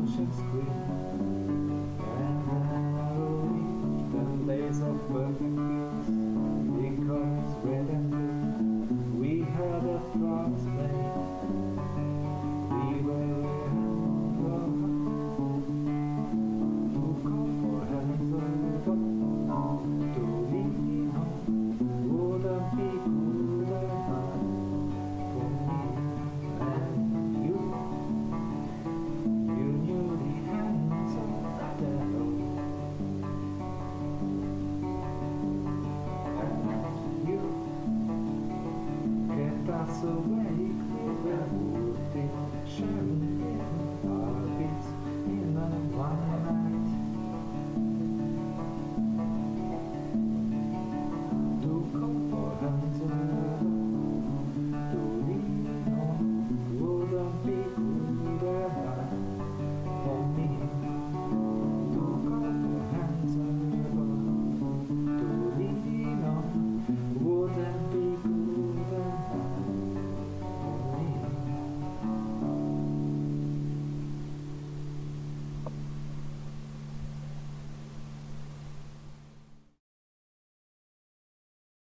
crucial abraço.